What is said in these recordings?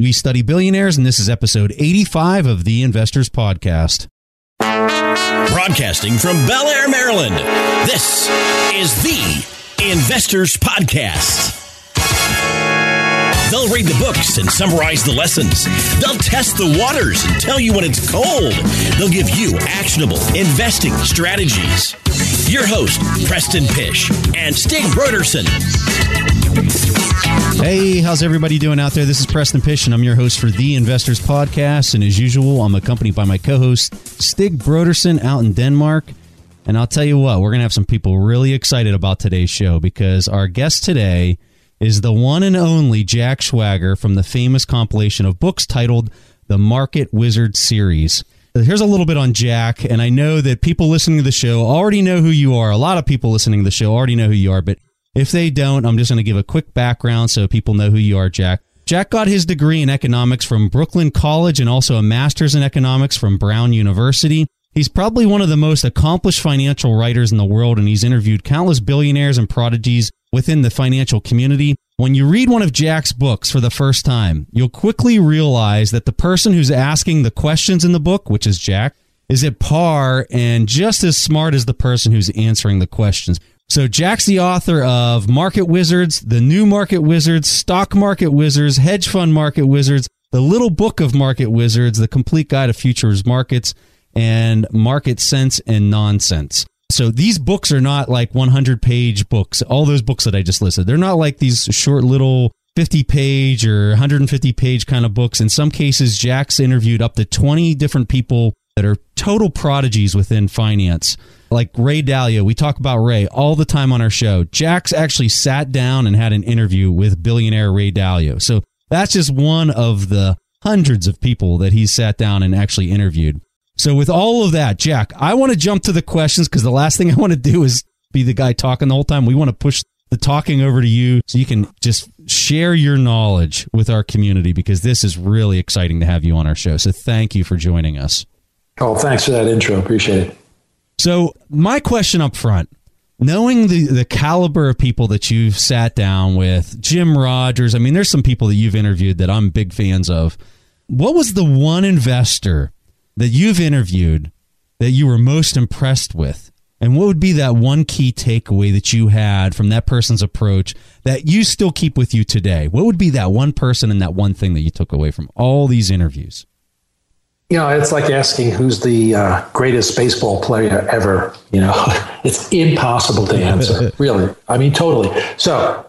We study billionaires, and this is episode 85 of the Investors Podcast. Broadcasting from Bel Air, Maryland, this is the Investors Podcast. They'll read the books and summarize the lessons. They'll test the waters and tell you when it's cold. They'll give you actionable investing strategies. Your host, Preston Pysh and Stig Brodersen. Hey, how's everybody doing out there? This is Preston Pysh, and I'm your host for the Investors Podcast. And as usual, I'm accompanied by my co host, Stig Brodersen, out in Denmark. And I'll tell you what, we're going to have some people really excited about today's show because our guest today is the one and only Jack Schwager from the famous compilation of books titled The Market Wizard Series. Here's a little bit on Jack, and I know that people listening to the show already know who you are. A lot of people listening to the show already know who you are, but if they don't, I'm just going to give a quick background so people know who you are, Jack. Jack got his degree in economics from Brooklyn College and also a master's in economics from Brown University. He's probably one of the most accomplished financial writers in the world, and he's interviewed countless billionaires and prodigies within the financial community. When you read one of Jack's books for the first time, you'll quickly realize that the person who's asking the questions in the book, which is Jack, is at par and just as smart as the person who's answering the questions. So Jack's the author of Market Wizards, The New Market Wizards, Stock Market Wizards, Hedge Fund Market Wizards, The Little Book of Market Wizards, The Complete Guide to Futures Markets, and Market Sense and Nonsense. So these books are not like 100 page books. All those books that I just listed, they're not like these short little 50 page or 150 page kind of books. In some cases, Jack's interviewed up to 20 different people that are total prodigies within finance. Like Ray Dalio, we talk about Ray all the time on our show. Jack's actually sat down and had an interview with billionaire Ray Dalio. So that's just one of the hundreds of people that he sat down and actually interviewed. So with all of that, Jack, I want to jump to the questions because the last thing I want to do is be the guy talking the whole time. We want to push the talking over to you so you can just share your knowledge with our community because this is really exciting to have you on our show. So thank you for joining us. Oh, thanks for that intro. Appreciate it. So my question up front, knowing the, the caliber of people that you've sat down with, Jim Rogers, I mean, there's some people that you've interviewed that I'm big fans of. What was the one investor that you've interviewed that you were most impressed with? And what would be that one key takeaway that you had from that person's approach that you still keep with you today? What would be that one person and that one thing that you took away from all these interviews? You know, it's like asking who's the uh, greatest baseball player ever. You know, it's impossible to answer, really. I mean, totally. So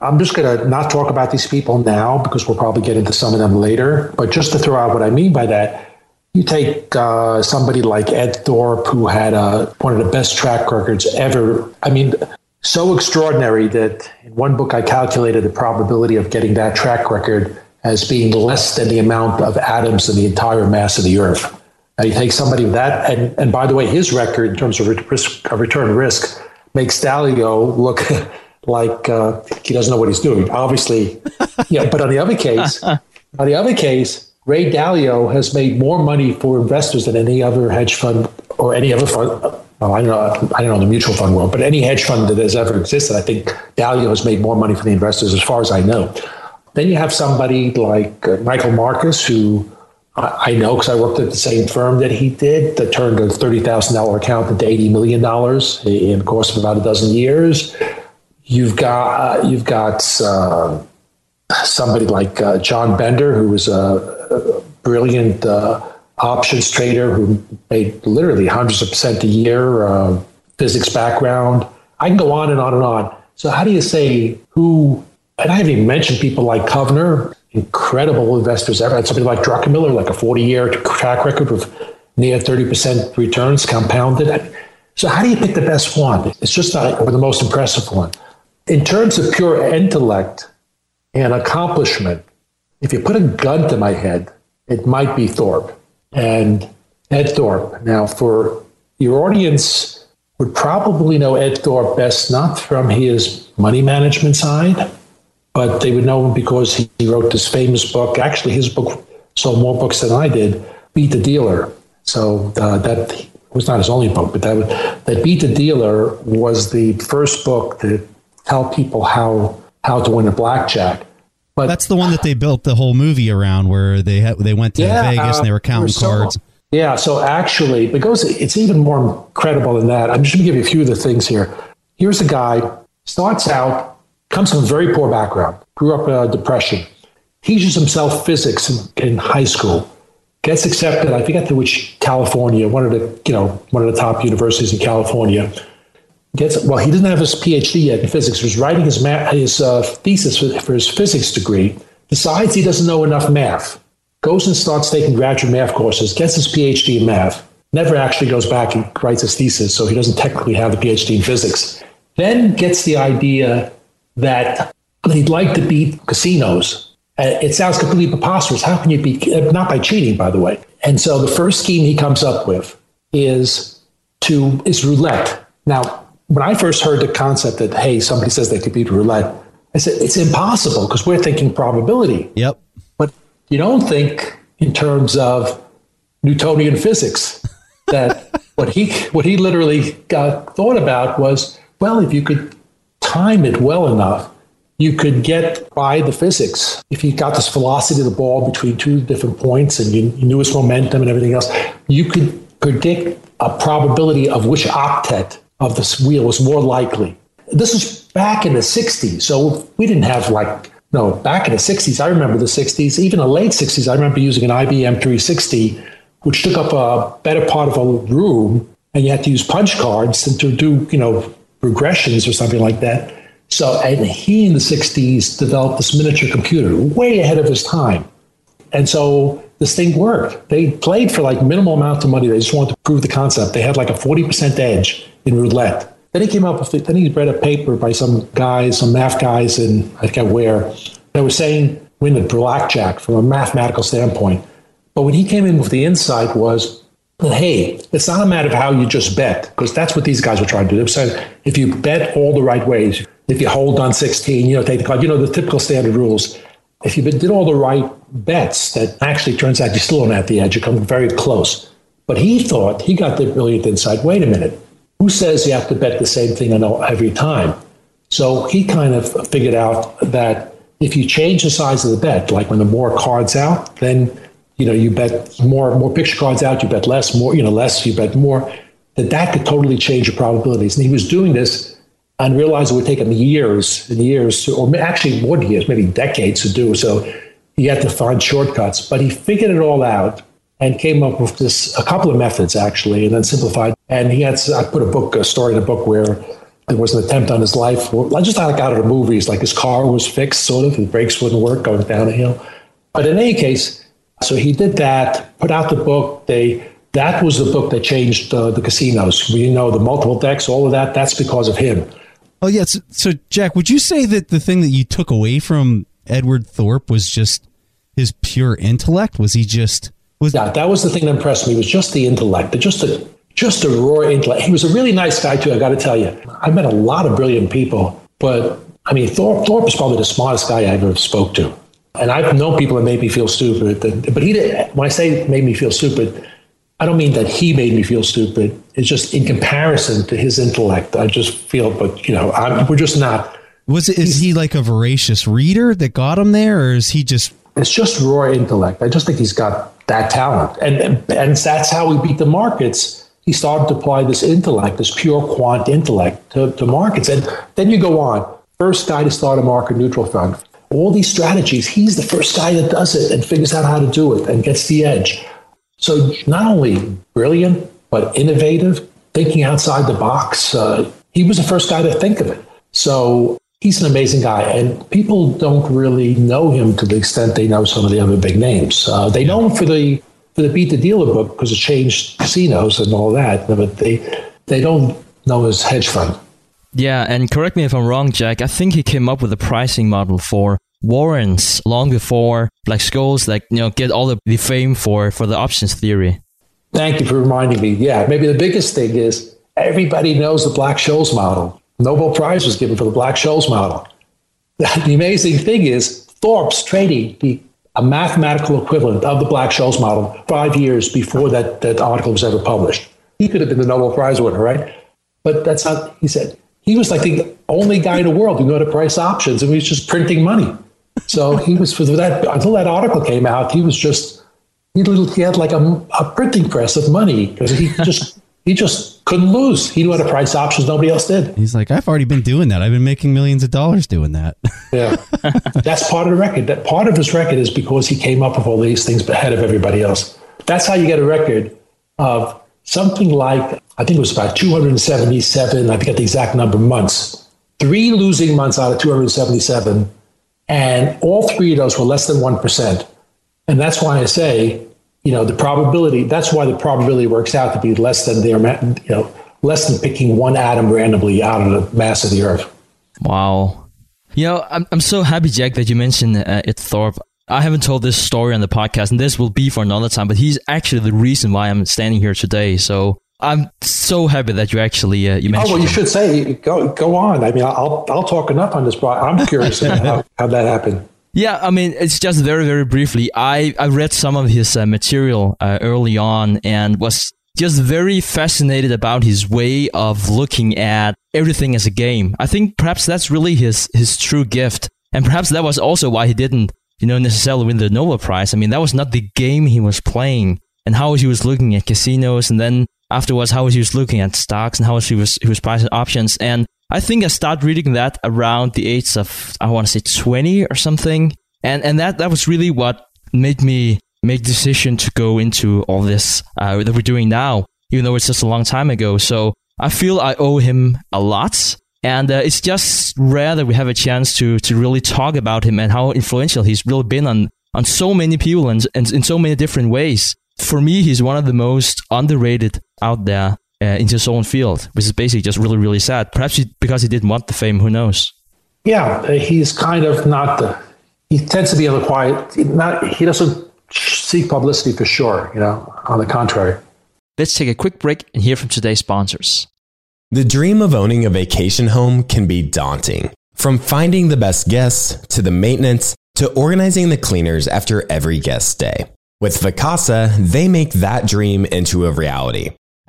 I'm just going to not talk about these people now because we'll probably get into some of them later. But just to throw out what I mean by that, you take uh, somebody like Ed Thorp, who had uh, one of the best track records ever. I mean, so extraordinary that in one book I calculated the probability of getting that track record as being less than the amount of atoms in the entire mass of the Earth. Now you take somebody with that, and, and by the way, his record in terms of risk, of return risk makes Dalio look like uh, he doesn't know what he's doing. Obviously, yeah. But on the other case, on the other case, Ray Dalio has made more money for investors than any other hedge fund or any other fund. Well, I don't know. I don't know the mutual fund world, but any hedge fund that has ever existed, I think Dalio has made more money for the investors, as far as I know. Then you have somebody like uh, Michael Marcus, who I, know because I worked at the same firm that he did, that turned a thirty thousand dollar account into eighty million dollars in the course of about a dozen years. You've got uh, you've got uh, somebody like uh, John Bender, who was a brilliant uh, options trader who made literally hundreds of percent a year, uh, physics background. I can go on and on and on. So, how do you say who? And I haven't even mentioned people like Kovner, incredible investors ever. somebody like Druckenmiller, like a 40 year track record with near 30% returns compounded. So, how do you pick the best one? It's just not the most impressive one. In terms of pure intellect and accomplishment, if you put a gun to my head, it might be Thorp and Ed Thorp. Now, for your audience, would probably know Ed Thorp best not from his money management side, but they would know him because he, wrote this famous book. Actually, his book sold more books than I did. Beat the Dealer. So uh, that was not his only book, but that that Beat the Dealer was the first book to tell people how how to win a blackjack. But That's the one that they built the whole movie around, where they had, they went to Yeah, Vegas and they were counting so- cards. Yeah, so actually, it goes. It's even more incredible than that. I'm just going to give you a few of the things here. Here's a guy starts out, comes from a very poor background, grew up in a depression, teaches himself physics in, in high school, gets accepted. I forget to which California, one of the you know one of the top universities in California. Gets well. He doesn't have his PhD yet in physics. He was writing his ma- his uh, thesis for, for his physics degree. Decides he doesn't know enough math goes and starts taking graduate math courses, gets his PhD in math, never actually goes back and writes his thesis, so he doesn't technically have the PhD in physics. Then gets the idea that he'd like to beat casinos. Uh, It sounds completely preposterous. How can you beat, uh, not by cheating, by the way. And so the first scheme he comes up with is to, is roulette. Now, when I first heard the concept that, hey, somebody says they could beat roulette, I said, it's impossible because we're thinking probability Yep. but you don't think in terms of Newtonian physics that what he what he literally got thought about was well if you could time it well enough you could get by the physics if you got this velocity of the ball between two different points and you, you knew its momentum and everything else you could predict a probability of which octet of this wheel was more likely. This was back in the 60s so we didn't have like no back in the 60s i remember the 60s even the late 60s i remember using an ibm 360 which took up a better part of a room and you had to use punch cards to do you know regressions or something like that. So and he in the 60s developed this miniature computer way ahead of his time. And so this thing worked. They played for like minimal amount of money. They just wanted to prove the concept. They had like a 40% edge in roulette. Then he came up with it. Then he read a paper by some guys, some math guys in I forget where, that was saying win the blackjack from a mathematical standpoint. But when he came in with the insight was, hey, it's not a matter of how you just bet, because that's what these guys were trying to do. They were saying if you bet all the right ways, if you hold on 16, you know, take the card, you know, the typical standard rules. If you did all the right bets, that actually turns out you still don't have the edge. You come very close. But he thought he got the brilliant insight. Wait a minute, who says you have to bet the same thing every time? So he kind of figured out that if you change the size of the bet, like when the more cards out, then you know you bet more more picture cards out, you bet less, more you know less, you bet more. That that could totally change your probabilities. And he was doing this and realized it would take him years and years, or actually more than years, maybe decades to do. So he had to find shortcuts, but he figured it all out and came up with this a couple of methods actually, and then simplified. And he had I put a book, a story in a book where there was an attempt on his life. Just like out of the movies, like his car was fixed, sort of, the brakes wouldn't work going down a hill. But in any case, so he did that, put out the book. They that was the book that changed uh, the casinos. We know the multiple decks, all of that. That's because of him. Oh yeah. So, so Jack, would you say that the thing that you took away from Edward Thorp was just his pure intellect? Was he just was Yeah, that was the thing that impressed me was just the intellect, just a just a raw intellect. He was a really nice guy too. I got to tell you, I met a lot of brilliant people, but I mean, Thorp, Thorp is probably the smartest guy I ever spoke to. And I've known people that made me feel stupid, that- but he did. When I say made me feel stupid, I don't mean that he made me feel stupid. It's just in comparison to his intellect, I just feel. But you know, I'm, we're just not. was it? Is he like a voracious reader that got him there, or is he just? It's just raw intellect. I just think he's got that talent, and and, and that's how we beat the markets. He started to apply this intellect, this pure quant intellect, to, to markets, and then you go on. First guy to start a market neutral fund. All these strategies, he's the first guy that does it and figures out how to do it and gets the edge. So not only brilliant, but innovative, thinking outside the box. Uh, he was the first guy to think of it. So he's an amazing guy, and people don't really know him to the extent they know some of the other big names. Uh, they know him for the for the Beat the Dealer book because it changed casinos and all that, but they they don't know his hedge fund. Yeah, and correct me if I'm wrong, Jack. I think he came up with a pricing model for warrants long before Black Scholes, like you know, get all the, the fame for for the options theory. Thank you for reminding me. Yeah, maybe the biggest thing is everybody knows the Black Scholes model. Nobel Prize was given for the Black Scholes model. The amazing thing is Thorp's trading the a mathematical equivalent of the Black Scholes model five years before that, that article was ever published. He could have been the Nobel Prize winner, right? But that's not, he said, he was like the only guy in the world who knew how to price options and he was just printing money. so he was for that until that article came out. He was just he, he had like a, a printing press of money because he just he just couldn't lose. He knew how to price options nobody else did. He's like, I've already been doing that. I've been making millions of dollars doing that. yeah, that's part of the record. That part of his record is because he came up with all these things ahead of everybody else. That's how you get a record of something like I think it was about 277. I forget the exact number months. Three losing months out of 277, and all three of those were less than one percent. And that's why I say you know the probability that's why the probability works out to be less than their you know less than picking one atom randomly out of the mass of the earth wow you know i'm, I'm so happy jack that you mentioned uh, Ed Thorp i haven't told this story on the podcast and this will be for another time but he's actually the reason why i'm standing here today so I'm so happy that you actually uh, you mentioned. Oh well, you should say go go on. I mean, I'll I'll talk enough on this, but I'm curious about how, how that happened. Yeah, I mean, it's just very, very briefly. I, I read some of his uh, material uh, early on and was just very fascinated about his way of looking at everything as a game. I think perhaps that's really his, his true gift. And perhaps that was also why he didn't, you know, necessarily win the Nobel Prize. I mean, that was not the game he was playing and how he was looking at casinos and then afterwards how he was looking at stocks and how he was, he was pricing options. And I think I started reading that around the age of I want to say 20 or something, and and that that was really what made me make the decision to go into all this uh, that we're doing now, even though it's just a long time ago. So I feel I owe him a lot. And uh, it's just rare that we have a chance to to really talk about him and how influential he's really been on on so many people and, and in so many different ways. For me, he's one of the most underrated out there uh, into his own field, which is basically just really, really sad. Perhaps he, because he didn't want the fame, who knows? Yeah, he's kind of not the. He tends to be on the quiet. Not he doesn't seek publicity for sure. You know, on the contrary. Let's take a quick break and hear from today's sponsors. The dream of owning a vacation home can be daunting. From finding the best guests to the maintenance to organizing the cleaners after every guest stay. With Vacasa, they make that dream into a reality.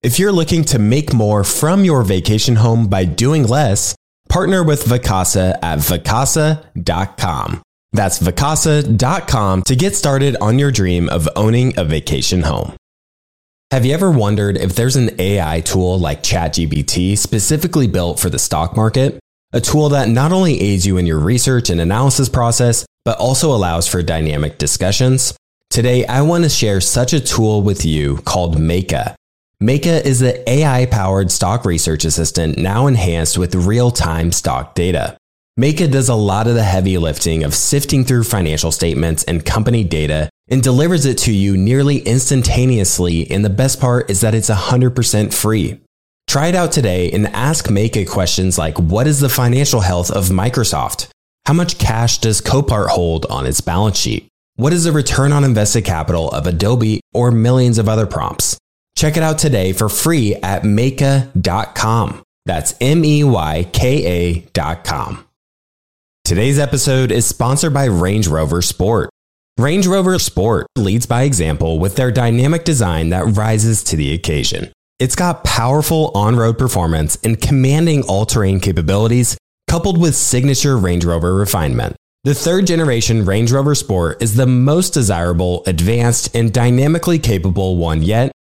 If you're looking to make more from your vacation home by doing less, partner with Vacasa at vacasa.com. That's vacasa.com to get started on your dream of owning a vacation home. Have you ever wondered if there's an AI tool like ChatGPT specifically built for the stock market? A tool that not only aids you in your research and analysis process, but also allows for dynamic discussions? Today, I want to share such a tool with you called Meyka. Meyka is the AI powered stock research assistant now enhanced with real time stock data. Meyka does a lot of the heavy lifting of sifting through financial statements and company data and delivers it to you nearly instantaneously. And the best part is that it's 100% free. Try it out today and ask Meyka questions like What is the financial health of Microsoft? How much cash does Copart hold on its balance sheet? What is the return on invested capital of Adobe or millions of other prompts? Check it out today for free at Meyka.com. That's M E Y K A.com. Today's episode is sponsored by Range Rover Sport. Range Rover Sport leads by example with their dynamic design that rises to the occasion. It's got powerful on road performance and commanding all terrain capabilities, coupled with signature Range Rover refinement. The third generation Range Rover Sport is the most desirable, advanced, and dynamically capable one yet,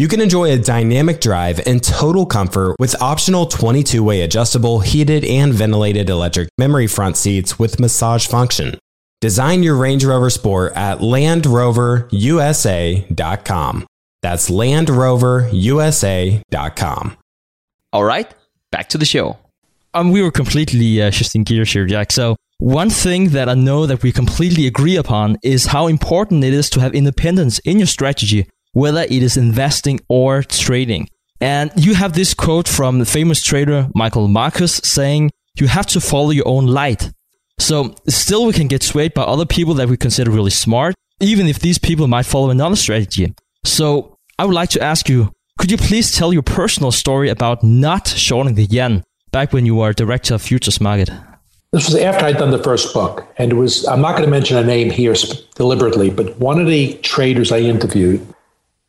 You can enjoy a dynamic drive and total comfort with optional 22 way adjustable, heated, and ventilated electric memory front seats with massage function. Design your Range Rover Sport at LandRoverUSA.com. That's LandRoverUSA.com. All right, back to the show. Um, we were completely uh, shifting gears here, Jack. So one thing that I know that we completely agree upon is how important it is to have independence in your strategy, whether it is investing or trading. And you have this quote from the famous trader Michael Marcus saying, you have to follow your own light. So still we can get swayed by other people that we consider really smart, even if these people might follow another strategy. So I would like to ask you, could you please tell your personal story about not shorting the yen back when you were director of futures market? This was after I'd done the first book, and it was. I'm not going to mention a name here deliberately, but one of the traders I interviewed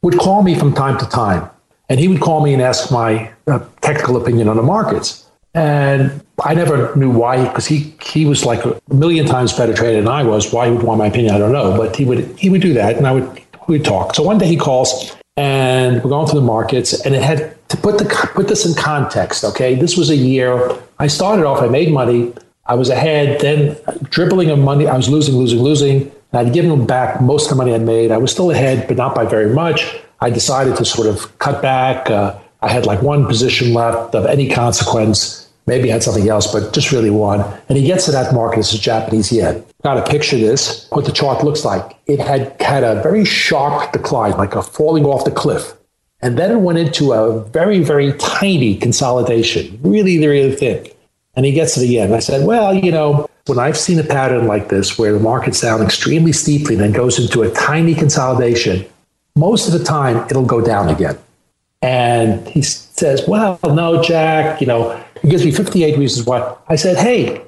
would call me from time to time, and he would call me and ask my uh, technical opinion on the markets. And I never knew why, because he he was like a million times better trader than I was. Why he would want my opinion, I don't know. But he would he would do that, and I would we'd talk. So one day he calls, and we're going through the markets, and it had to put the put this in context. Okay, this was a year I started off. I made money. I was ahead. Then dribbling of money, I was losing, losing, losing. I'd given him back most of the money I'd made. I was still ahead, but not by very much. I decided to sort of cut back. Uh, I had like one position left of any consequence. Maybe I had something else, but just really one. And he gets to that market. This is Japanese yen. Got to picture this, what the chart looks like. It had had a very sharp decline, like a falling off the cliff. And then it went into a very, very tiny consolidation, really, really thin. And he gets it again. I said, well, you know, when I've seen a pattern like this where the market's down extremely steeply and then goes into a tiny consolidation, most of the time it'll go down again. And he says, well, no, Jack, you know, he gives me 58 reasons why. I said, hey,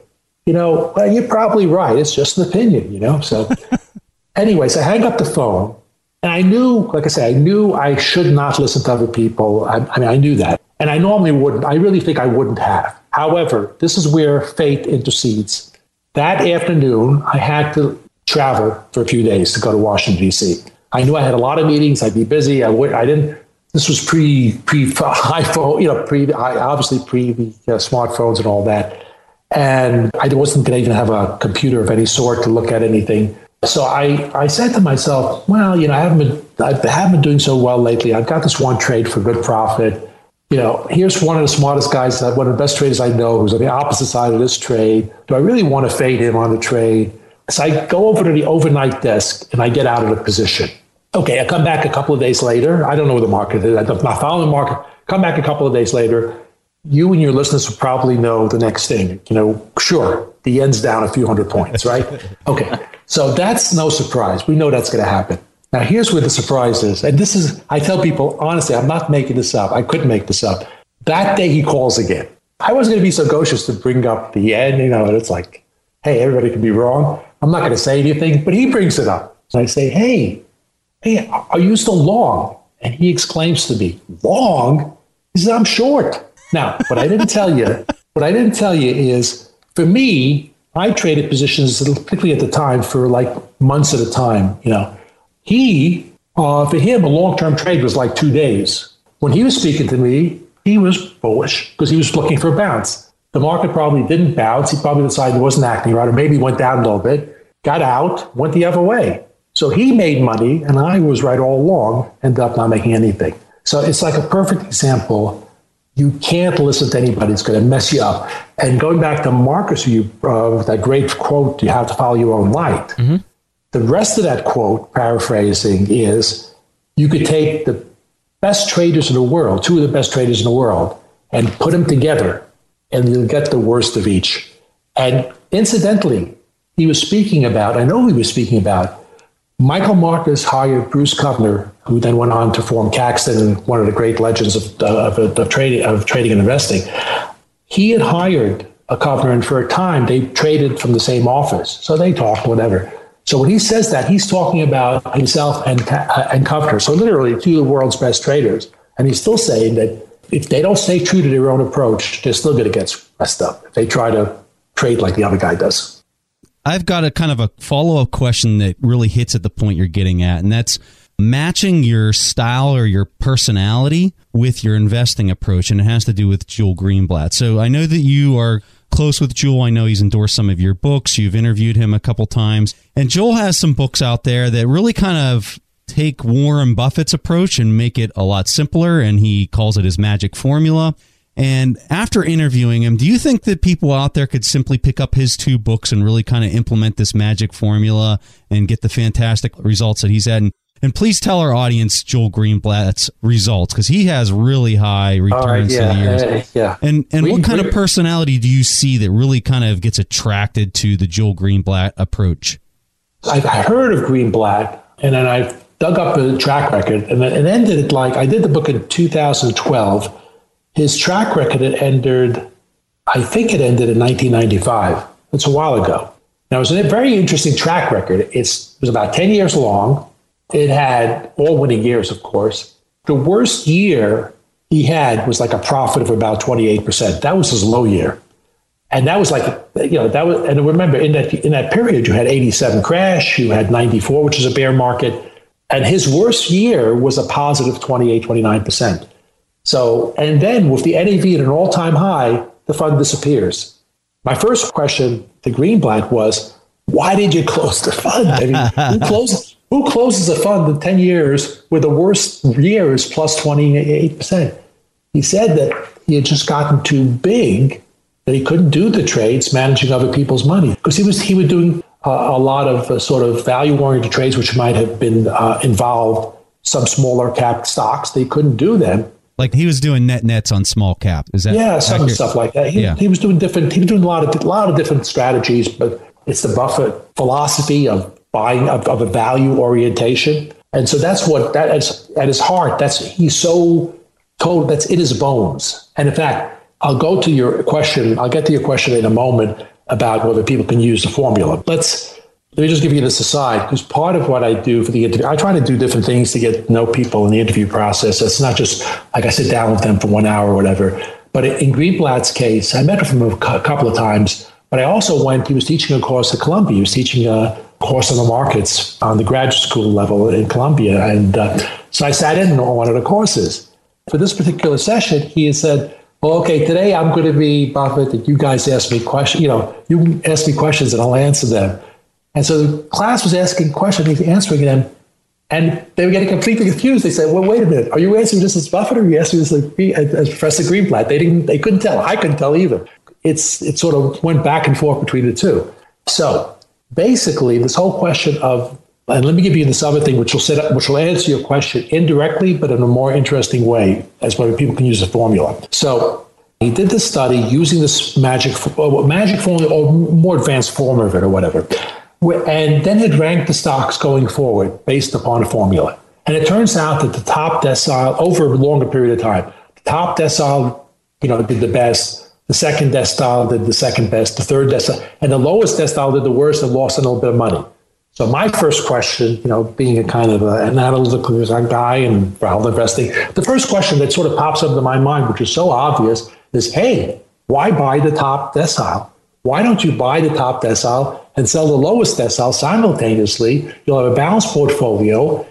you know, well, you're probably right. It's just an opinion, you know? So, anyways, I hang up the phone and I knew, like I said, I knew I should not listen to other people. I, I mean, I knew that. And I normally wouldn't. I really think I wouldn't have. However, this is where fate intercedes. That afternoon, I had to travel for a few days to go to Washington D.C. I knew I had a lot of meetings. I'd be busy. I would. I didn't. This was pre pre iPhone. You know, pre obviously pre the uh, smartphones and all that. And I wasn't going to even have a computer of any sort to look at anything. So I, I said to myself, well, you know, I haven't been I haven't been doing so well lately. I've got this one trade for good profit you know, here's one of the smartest guys, uh, one of the best traders I know who's on the opposite side of this trade. Do I really want to fade him on the trade? So I go over to the overnight desk and I get out of the position. Okay, I come back a couple of days later. I don't know where the market is. I'm not following the market. Come back a couple of days later. You and your listeners will probably know the next thing. You know, sure, the yen's down a few hundred points, right? Okay, so that's no surprise. We know that's going to happen. Now, here's where the surprise is. And this is, I tell people, honestly, I'm not making this up. I couldn't make this up. That day he calls again. I wasn't going to be so gauchious to bring up the yen, you know, it's like, hey, everybody can be wrong. I'm not going to say anything, but he brings it up. And I say, hey, hey, are you still long? And he exclaims to me, long? He says, I'm short. Now, what I didn't tell you, what I didn't tell you is for me, I traded positions, particularly at the time, for like months at a time, you know. He, uh, for him, a long term trade was like two days. When he was speaking to me, he was bullish because he was looking for a bounce. The market probably didn't bounce. He probably decided it wasn't acting right, or maybe went down a little bit, got out, went the other way. So he made money, and I was right all along, ended up not making anything. So it's like a perfect example. You can't listen to anybody; it's going to mess you up. And going back to Marcus, you uh, that great quote, "You have to follow your own light." Mm-hmm. The rest of that quote, paraphrasing, is you could take the best traders in the world, two of the best traders in the world, and put them together, and you'll get the worst of each. And incidentally, he was speaking about, I know he was speaking about, Michael Marcus hired Bruce Kovner, who then went on to form Caxton, one of the great legends of, of, of, trading, of trading and investing. He had hired a Kovner, and for a time they traded from the same office. So they talked, whatever. So when he says that, he's talking about himself and uh, and Kovner. So literally, two of the world's best traders, and he's still saying that if they don't stay true to their own approach, they're still going to get messed up. If they try to trade like the other guy does. I've got a kind of a follow up question that really hits at the point you're getting at, and that's matching your style or your personality with your investing approach, and it has to do with Joel Greenblatt. So I know that you are close with Joel. I know he's endorsed some of your books. You've interviewed him a couple times. And Joel has some books out there that really kind of take Warren Buffett's approach and make it a lot simpler, and he calls it his magic formula. And after interviewing him, do you think that people out there could simply pick up his two books and really kind of implement this magic formula and get the fantastic results that he's had? And, and please tell our audience Joel Greenblatt's results because he has really high returns yeah, to the years. uh, yeah. And and We- what kind of personality do you see that really kind of gets attracted to the Joel Greenblatt approach? I've heard of Greenblatt, and then I dug up the track record, and it ended like I did the book in 2012. His track record had ended, I think it ended in 1995. That's a while ago. Now, it was a very interesting track record. It's, it was about 10 years long. It had all winning years, of course. The worst year he had was like a profit of about 28%. That was his low year. And that was like, you know, that was, and remember in that, in that period, you had 87 crash, you had 94, which is a bear market. And his worst year was a positive 28, 29%. So, and then with the NAV at an all time high, the fund disappears. My first question to Greenblatt was, why did you close the fund? I mean, who closes, who closes a fund in 10 years where the worst year is plus 28%? He said that he had just gotten too big, that he couldn't do the trades managing other people's money because he was he was doing uh, a lot of uh, sort of value oriented trades, which might have been uh, involved some smaller cap stocks. They couldn't do them. Like he was doing net nets on small cap. Is that Yeah, some accurate? stuff like that. He, Yeah. he was doing different. He was doing a lot of a lot of different strategies, but it's the Buffett philosophy of buying of, of a value orientation, and so that's what that is at his heart. That's he's so told. That's in his bones. And in fact, I'll go to your question. I'll get to your question in a moment about whether people can use the formula. Let's let me just give you this aside because part of what I do for the interview, I try to do different things to get to know people in the interview process. It's not just like I sit down with them for one hour or whatever. But in Greenblatt's case, I met him a couple of times. But I also went. He was teaching a course at Columbia. He was teaching a course on the markets on the graduate school level in Columbia, and uh, so I sat in on one of the courses. For this particular session, he said, well, okay, today I'm going to be Buffett, that you guys ask me questions, you know, you ask me questions and I'll answer them. And so the class was asking questions, he was answering them, and they were getting completely confused. They said, well, wait a minute, are you answering this as Buffett or are you answering this like, as Professor Greenblatt? They didn't, they couldn't tell. I couldn't tell either. It's, it sort of went back and forth between the two. So basically, this whole question of and let me give you this other thing, which will set up, which will answer your question indirectly, but in a more interesting way, as whether people can use the formula. So he did this study using this magic, uh, magic formula, or more advanced form of it, or whatever, and then had ranked the stocks going forward based upon a formula. And it turns out that the top decile, over a longer period of time, the top decile, you know, did the best. The second decile did the second best. The third decile, and the lowest decile did the worst and lost a little bit of money. So my first question, you know, being a kind of an analytical guy and value investing, the first question that sort of pops up in my mind, which is so obvious, is, hey, why buy the top decile? Why don't you buy the top decile and sell the lowest decile simultaneously? You'll have a balanced portfolio,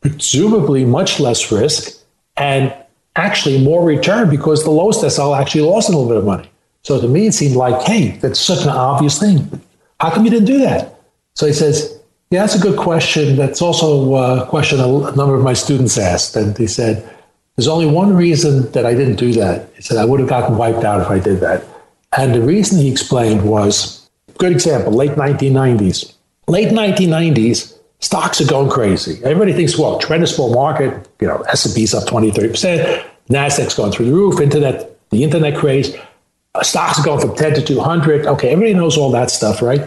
presumably much less risk, and actually more return because the lowest decile actually lost a little bit of money. So to me, it seemed like, hey, that's such an obvious thing. How come you didn't do that? So he says, yeah, that's a good question. That's also a question a number of my students asked. And he said, there's only one reason that I didn't do that. He said, I would have gotten wiped out if I did that. And the reason he explained was, good example, late 1990s. Late 1990s, stocks are going crazy. Everybody thinks, well, tremendous bull market, you know, S&P's up 20, 30%, NASDAQ's going through the roof, internet, the internet craze, uh, stocks are going from 10 to 200. Okay, everybody knows all that stuff, right?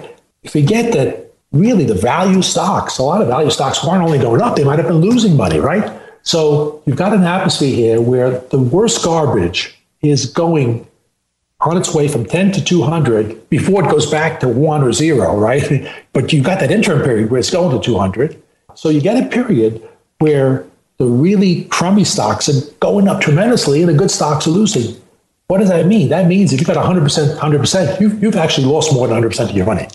If You forget that really the value stocks, a lot of value stocks weren't only going up, they might have been losing money, right? So you've got an atmosphere here where the worst garbage is going on its way from 10 to 200 before it goes back to one or zero, right? But you've got that interim period where it's going to 200. So you get a period where the really crummy stocks are going up tremendously and the good stocks are losing. What does that mean? That means if you've got 100%, 100%, you've, you've actually lost more than 100% of your money.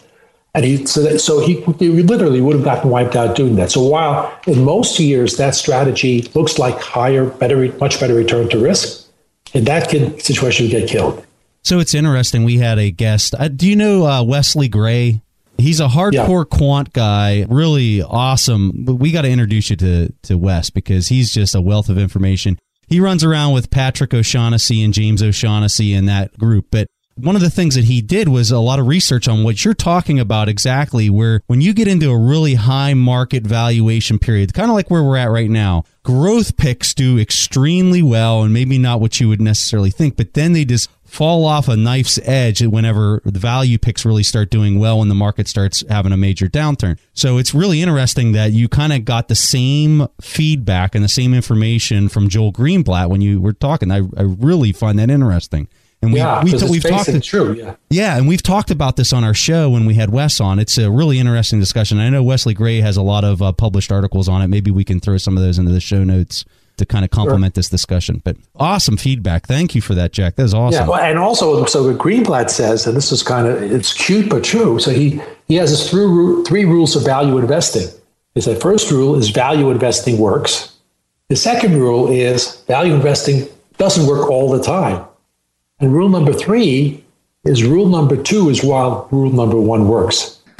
And he so, that, so he, he literally would have gotten wiped out doing that. So while in most years that strategy looks like higher, better, much better return to risk, in that situation you get killed. So it's interesting. We had a guest. Uh, do you know uh, Wesley Gray? He's a hardcore yeah. quant guy, really awesome. But we got to introduce you to to Wes because he's just a wealth of information. He runs around with Patrick O'Shaughnessy and James O'Shaughnessy in that group, but one of the things that he did was a lot of research on what you're talking about exactly where when you get into a really high market valuation period kind of like where we're at right now growth picks do extremely well and maybe not what you would necessarily think but then they just fall off a knife's edge whenever the value picks really start doing well when the market starts having a major downturn. So it's really interesting that you kind of got the same feedback and the same information from Joel Greenblatt when you were talking. I, I really find that interesting. And we, yeah, we, we, we've talked to, true, yeah. yeah, and we've talked about this on our show when we had Wes on. It's a really interesting discussion. I know Wesley Gray has a lot of uh, published articles on it. Maybe we can throw some of those into the show notes to kind of complement sure. this discussion. But awesome feedback. Thank you for that, Jack. That is awesome. Yeah, well, and also, so what Greenblatt says, and this is kind of it's cute but true. So he he has his three three rules of value investing. Is the first rule is value investing works. The second rule is value investing doesn't work all the time. And rule number three is rule number two is while rule number one works.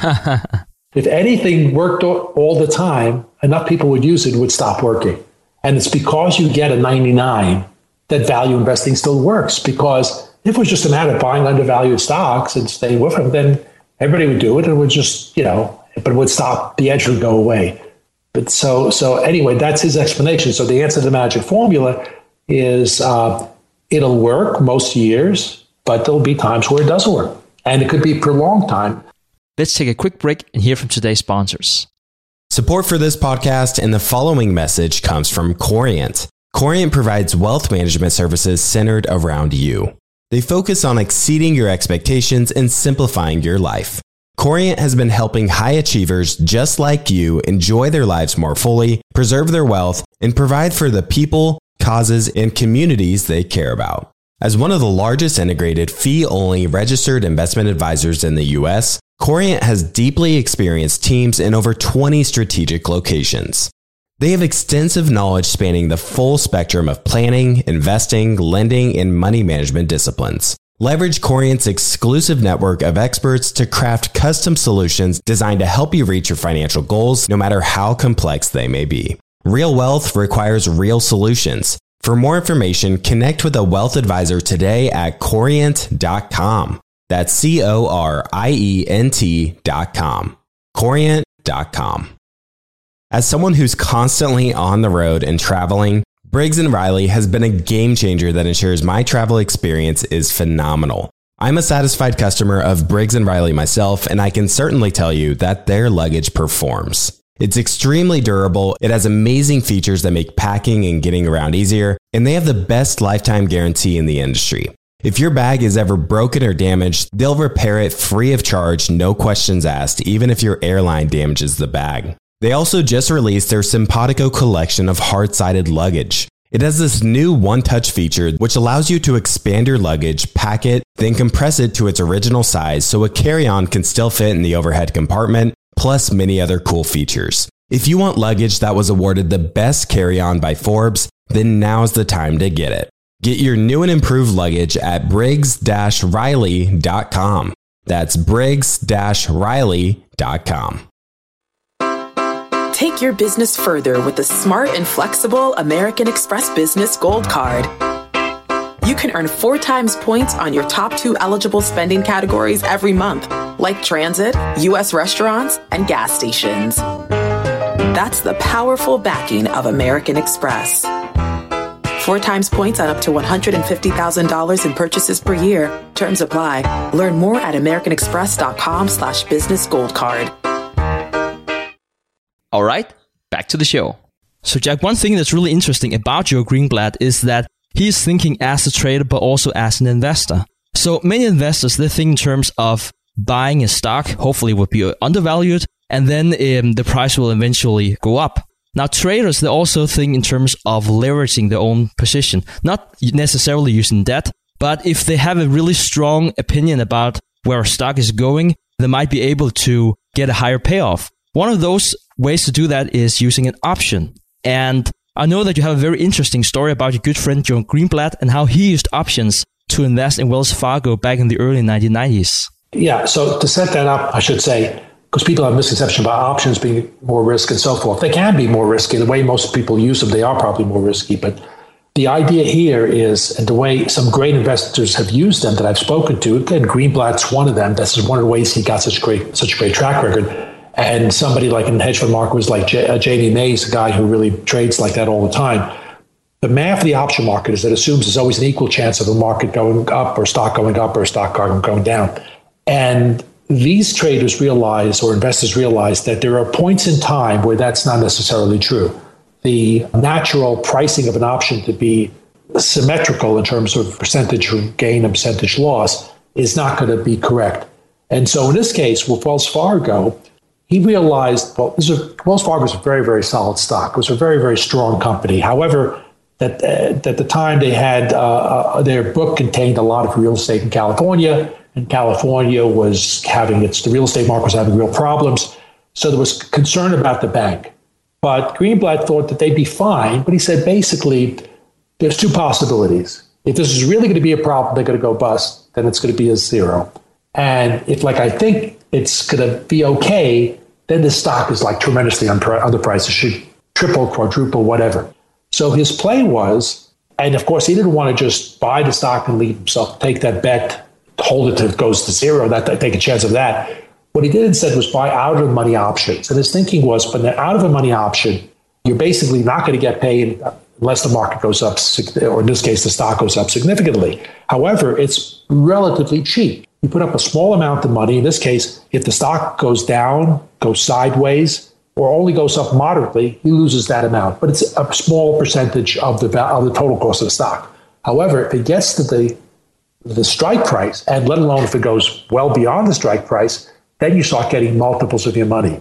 if anything worked all the time, enough people would use it, it would stop working. And it's because you get a 99 that value investing still works. Because if it was just a matter of buying undervalued stocks and staying with them, then everybody would do it. And it would just, you know, but it would stop, the edge would go away. But so, so anyway, that's his explanation. So the answer to the magic formula is uh, it'll work most years, but there'll be times where it doesn't work. And it could be for a long time. Let's take a quick break and hear from today's sponsors. Support for this podcast and the following message comes from Corient. Corient provides wealth management services centered around you. They focus on exceeding your expectations and simplifying your life. Corient has been helping high achievers just like you enjoy their lives more fully, preserve their wealth, and provide for the people, causes, and communities they care about. As one of the largest integrated fee only registered investment advisors in the US, Corient has deeply experienced teams in over 20 strategic locations. They have extensive knowledge spanning the full spectrum of planning, investing, lending, and money management disciplines. Leverage Corient's exclusive network of experts to craft custom solutions designed to help you reach your financial goals, no matter how complex they may be. Real wealth requires real solutions. For more information, connect with a wealth advisor today at corient.com. That's C O R I E N T dot com. Corient dot com. As someone who's constantly on the road and traveling, Briggs and Riley has been a game changer that ensures my travel experience is phenomenal. I'm a satisfied customer of Briggs and Riley myself, and I can certainly tell you that their luggage performs. It's extremely durable, it has amazing features that make packing and getting around easier, and they have the best lifetime guarantee in the industry. If your bag is ever broken or damaged, they'll repair it free of charge, no questions asked, even if your airline damages the bag. They also just released their Simpatico collection of hard sided luggage. It has this new one touch feature which allows you to expand your luggage, pack it, then compress it to its original size so a carry on can still fit in the overhead compartment, plus many other cool features. If you want luggage that was awarded the best carry on by Forbes, then now's the time to get it. Get your new and improved luggage at briggs-riley.com. That's briggs-riley.com. Take your business further with the smart and flexible American Express Business Gold Card. You can earn four times points on your top two eligible spending categories every month, like transit, U.S. restaurants, and gas stations. That's the powerful backing of American Express. Four times points on up to $150,000 in purchases per year. Terms apply. Learn more at americanexpress.com slash business gold card. All right, back to the show. So, Jack, one thing that's really interesting about Joe Greenblatt is that he's thinking as a trader, but also as an investor. So many investors, they think in terms of buying a stock, hopefully would be undervalued, and then um, the price will eventually go up. Now, traders, they also think in terms of leveraging their own position, not necessarily using debt, but if they have a really strong opinion about where a stock is going, they might be able to get a higher payoff. One of those ways to do that is using an option. And I know that you have a very interesting story about your good friend John Greenblatt and how he used options to invest in Wells Fargo back in the early 1990s. Yeah. So to set that up, I should say, because people have misconception about options being more risk and so forth. They can be more risky. The way most people use them, they are probably more risky. But the idea here is, and the way some great investors have used them that I've spoken to, and Greenblatt's one of them. This is one of the ways he got such great, such a great track record. And somebody like in hedge fund market was like J- uh, Jamie Mays, a guy who really trades like that all the time. The math of the option market is that assumes there's always an equal chance of a market going up or stock going up or stock going down. And these traders realize or investors realize that there are points in time where that's not necessarily true. The natural pricing of an option to be symmetrical in terms of percentage gain and percentage loss is not going to be correct. And so in this case, with Wells Fargo, he realized, well, this is, Wells Fargo is a very, very solid stock. It was a very, very strong company. However, that uh, at the time they had uh, uh, their book contained a lot of real estate in California and California was having its the real estate market was having real problems. So there was concern about the bank. But Greenblatt thought that they'd be fine. But he said basically, there's two possibilities. If this is really going to be a problem, they're going to go bust, then it's going to be a zero. And if, like I think it's going to be okay, then the stock is like tremendously underpriced. It should triple, quadruple, whatever. So his play was, and of course, he didn't want to just buy the stock and leave himself, take that bet hold it till it goes to zero, that take a chance of that. What he did instead was buy out of the money options. And his thinking was, but an out of a money option, you're basically not going to get paid unless the market goes up, or in this case, the stock goes up significantly. However, it's relatively cheap. You put up a small amount of money. In this case, if the stock goes down, goes sideways, or only goes up moderately, he loses that amount. But it's a small percentage of the of the total cost of the stock. However, if it gets to the the strike price, and let alone if it goes well beyond the strike price, then you start getting multiples of your money.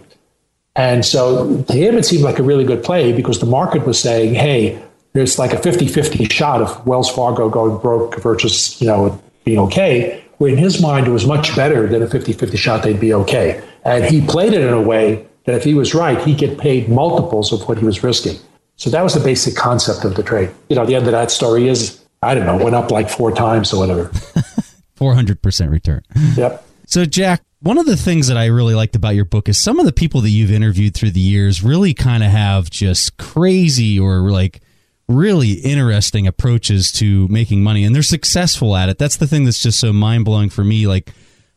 And so to him, it seemed like a really good play because the market was saying, hey, there's like a 50 50 shot of Wells Fargo going broke versus, you know, being okay. Where in his mind, it was much better than a 50 50 shot they'd be okay. And he played it in a way that if he was right, he'd get paid multiples of what he was risking. So that was the basic concept of the trade. You know, the end of that story is I don't know, went up like four times or whatever. 400% return. Yep. So, Jack, one of the things that I really liked about your book is some of the people that you've interviewed through the years really kind of have just crazy or like really interesting approaches to making money and they're successful at it. That's the thing that's just so mind blowing for me. Like,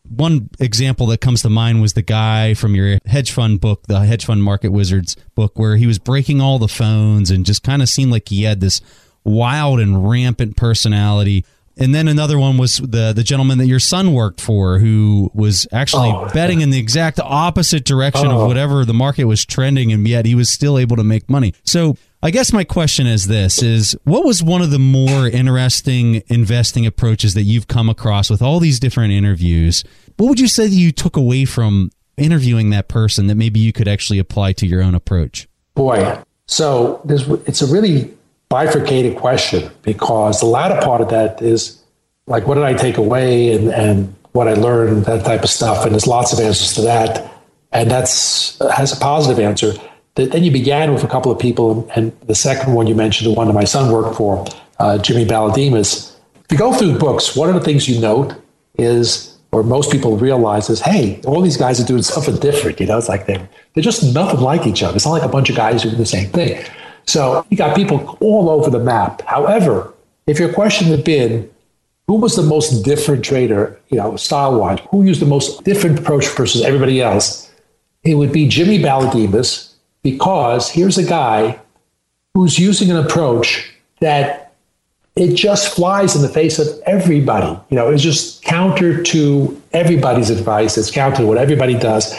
one example that comes to mind was the guy from your hedge fund book, the hedge fund market wizards book, where he was breaking all the phones and just kind of seemed like he had this wild and rampant personality. And then another one was the the gentleman that your son worked for, who was actually oh, betting in the exact opposite direction oh. of whatever the market was trending, and yet he was still able to make money. So I guess my question is this is what was one of the more interesting investing approaches that you've come across with all these different interviews? What would you say that you took away from interviewing that person that maybe you could actually apply to your own approach? Boy, so it's a really bifurcated question because the latter part of that is like, what did I take away and, and what I learned, that type of stuff. And there's lots of answers to that. And that's has a positive answer. Then you began with a couple of people, and the second one you mentioned, the one that my son worked for, uh, Jimmy Balodimas. If you go through the books, one of the things you note is, or most people realize is, hey, all these guys are doing something different. You know, it's like they're, they're just nothing like each other. It's not like a bunch of guys doing the same thing. So you got people all over the map. However, if your question had been, who was the most different trader, you know, style wise, who used the most different approach versus everybody else, it would be Jimmy Balodimas, because here's a guy who's using an approach that it just flies in the face of everybody. You know, it's just counter to everybody's advice. It's counter to what everybody does.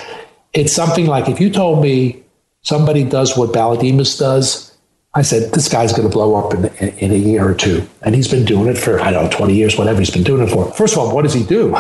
It's something like if you told me somebody does what Balodimas does, I said, this guy's going to blow up in, in, a year or two. And he's been doing it for, I don't know, 20 years, whatever he's been doing it for. First of all, what does he do?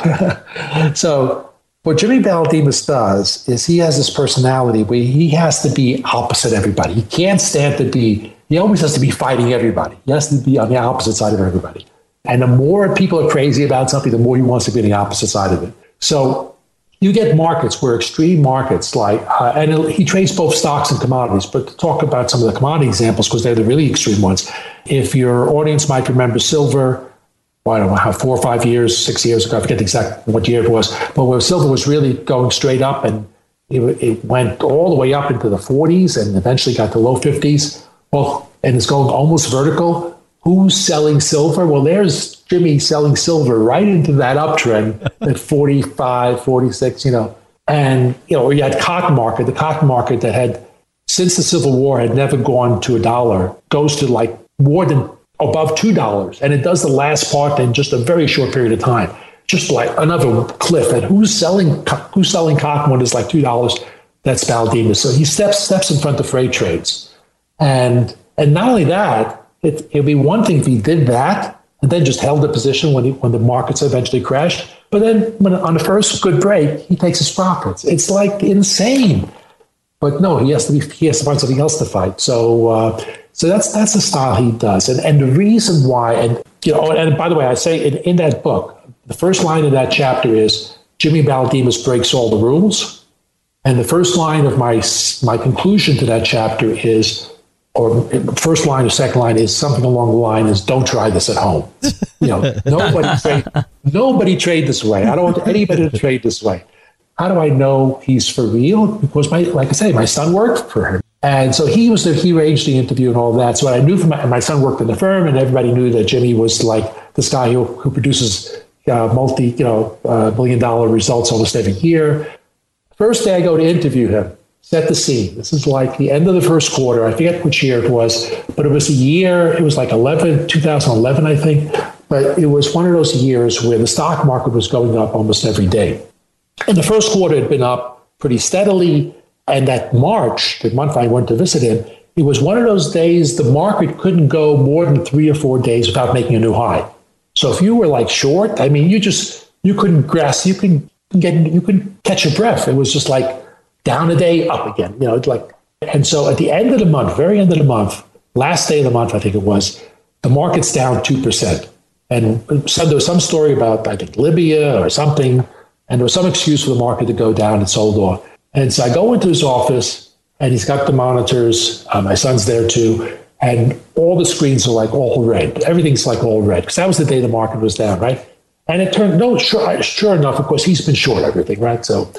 so, what Jimmy Balodimas does is he has this personality where he has to be opposite everybody. He can't stand to be, he always has to be fighting everybody. He has to be on the opposite side of everybody. And the more people are crazy about something, the more he wants to be on the opposite side of it. So you get markets where extreme markets like, uh, and he trades both stocks and commodities, but to talk about some of the commodity examples, because they're the really extreme ones. If your audience might remember silver, I don't know how four or five years, six years ago. I forget exactly what year it was, but where silver was really going straight up and it, it went all the way up into the 40s and eventually got to low 50s. Well, and it's going almost vertical. Who's selling silver? Well, there's Jimmy selling silver right into that uptrend at 45, 46, you know. And, you know, you had cotton market, the cotton market that had, since the Civil War, had never gone to a dollar, goes to like more than above $2. And it does the last part in just a very short period of time. Just like another cliff. And who's selling, who's selling cotton when it's like $2? That's Baldini. So he steps, steps in front of freight trades. And, and not only that, it, it'd be one thing if he did that and then just held the position when, he, when the markets eventually crashed. But then when on the first good break, he takes his profits. It's like insane. But no, he has to be, he has to find something else to fight. So uh, so that's that's the style he does. And and the reason why, and you know, and by the way, I say in, in that book, the first line of that chapter is Jimmy Balodimas breaks all the rules. And the first line of my my conclusion to that chapter is or first line or second line is something along the line is don't try this at home. You know, nobody trade nobody trade this way. I don't want anybody to trade this way. How do I know he's for real? Because my like I say, my son worked for him. And so he was there, he arranged the interview and all that. So I knew from my, my son worked in the firm and everybody knew that Jimmy was like this guy who, who produces uh, multi, you know, uh, million dollar results almost every year. First day I go to interview him, set the scene. This is like the end of the first quarter. I forget which year it was, but it was a year, it was like 11, 2011, I think. But it was one of those years where the stock market was going up almost every day. And the first quarter had been up pretty steadily. And that March, the month I went to visit him, it was one of those days the market couldn't go more than three or four days without making a new high. So if you were like short, I mean, you just you couldn't grasp, you couldn't get, you couldn't catch your breath. It was just like down a day, up again. You know, it's like. And so at the end of the month, very end of the month, last day of the month, I think it was, the market's down two percent. And so there was some story about I think Libya or something, and there was some excuse for the market to go down and sold off. And so I go into his office and he's got the monitors. Uh, my son's there too. And all the screens are like all red. Everything's like all red because that was the day the market was down, right? And it turned, no, sure, sure enough, of course, he's been short everything, right? So,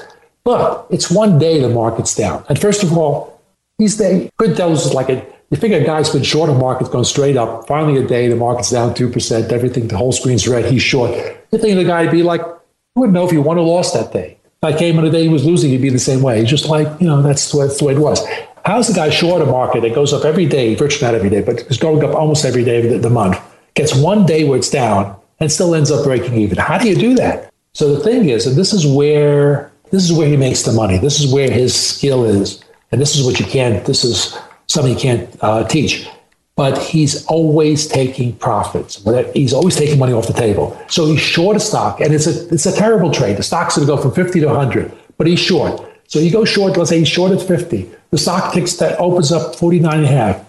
but it's one day the market's down. And first of all, he's there. Good tells us like a, you figure a guy's been short, a market's going straight up. Finally, a day, the market's down 2%, everything, the whole screen's red, he's short. You think the guy would be like, you wouldn't know if he won or lost that day. I came in the day he was losing, he'd be the same way. Just like, you know, that's the, way, that's the way it was. How's the guy short a market that goes up every day, virtually not every day, but it's going up almost every day of the, the month, gets one day where it's down and still ends up breaking even? How do you do that? So the thing is, and this is where this is where he makes the money. This is where his skill is, and this is what you can't. This is something you can't uh, teach but he's always taking profits. He's always taking money off the table. So he's short a stock, and it's a it's a terrible trade. The stock's going to go from 50 to 100, but he's short. So he goes short, let's say he's short at 50. The stock takes that opens up 49 and a half.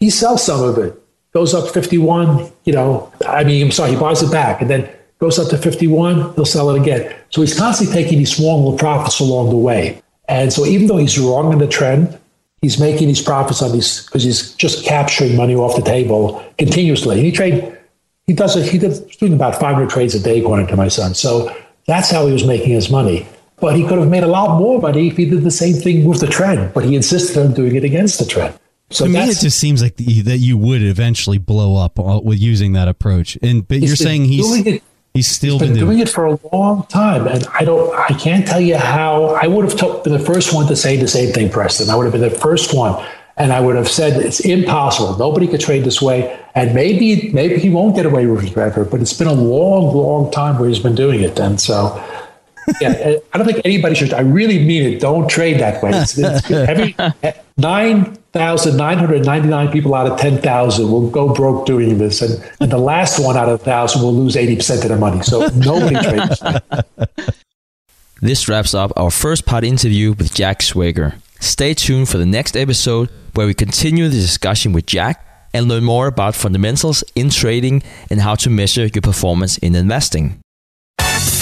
He sells some of it, goes up 51, you know, I mean, I'm sorry, he buys it back and then goes up to 51, he'll sell it again. So he's constantly taking these small little profits along the way. And so even though he's wrong in the trend, he's making these profits on these because he's just capturing money off the table continuously. And he trade, he does it. He does doing about 500 trades a day, according to my son. So that's how he was making his money. But he could have made a lot more money if he did the same thing with the trend. But he insisted on doing it against the trend. So to me, it just seems like the, that you would eventually blow up uh, with using that approach. And but you're saying he's He's still He's been, been doing it for a long time, and I don't. I can't tell you how. I would have t- been the first one to say the same thing, Preston. I would have been the first one, and I would have said it's impossible. Nobody could trade this way, and maybe maybe he won't get away with it forever. But it's been a long, long time where he's been doing it, and so. Yeah, uh, I don't think anybody should. I really mean it. Don't trade that way. It's, it's, every nine 1,999 people out of 10,000 will go broke doing this. And, and the last one out of 1,000 will lose 80% of their money. So nobody trades. This wraps up our first part interview with Jack Schwager. Stay tuned for the next episode where we continue the discussion with Jack and learn more about fundamentals in trading and how to measure your performance in investing.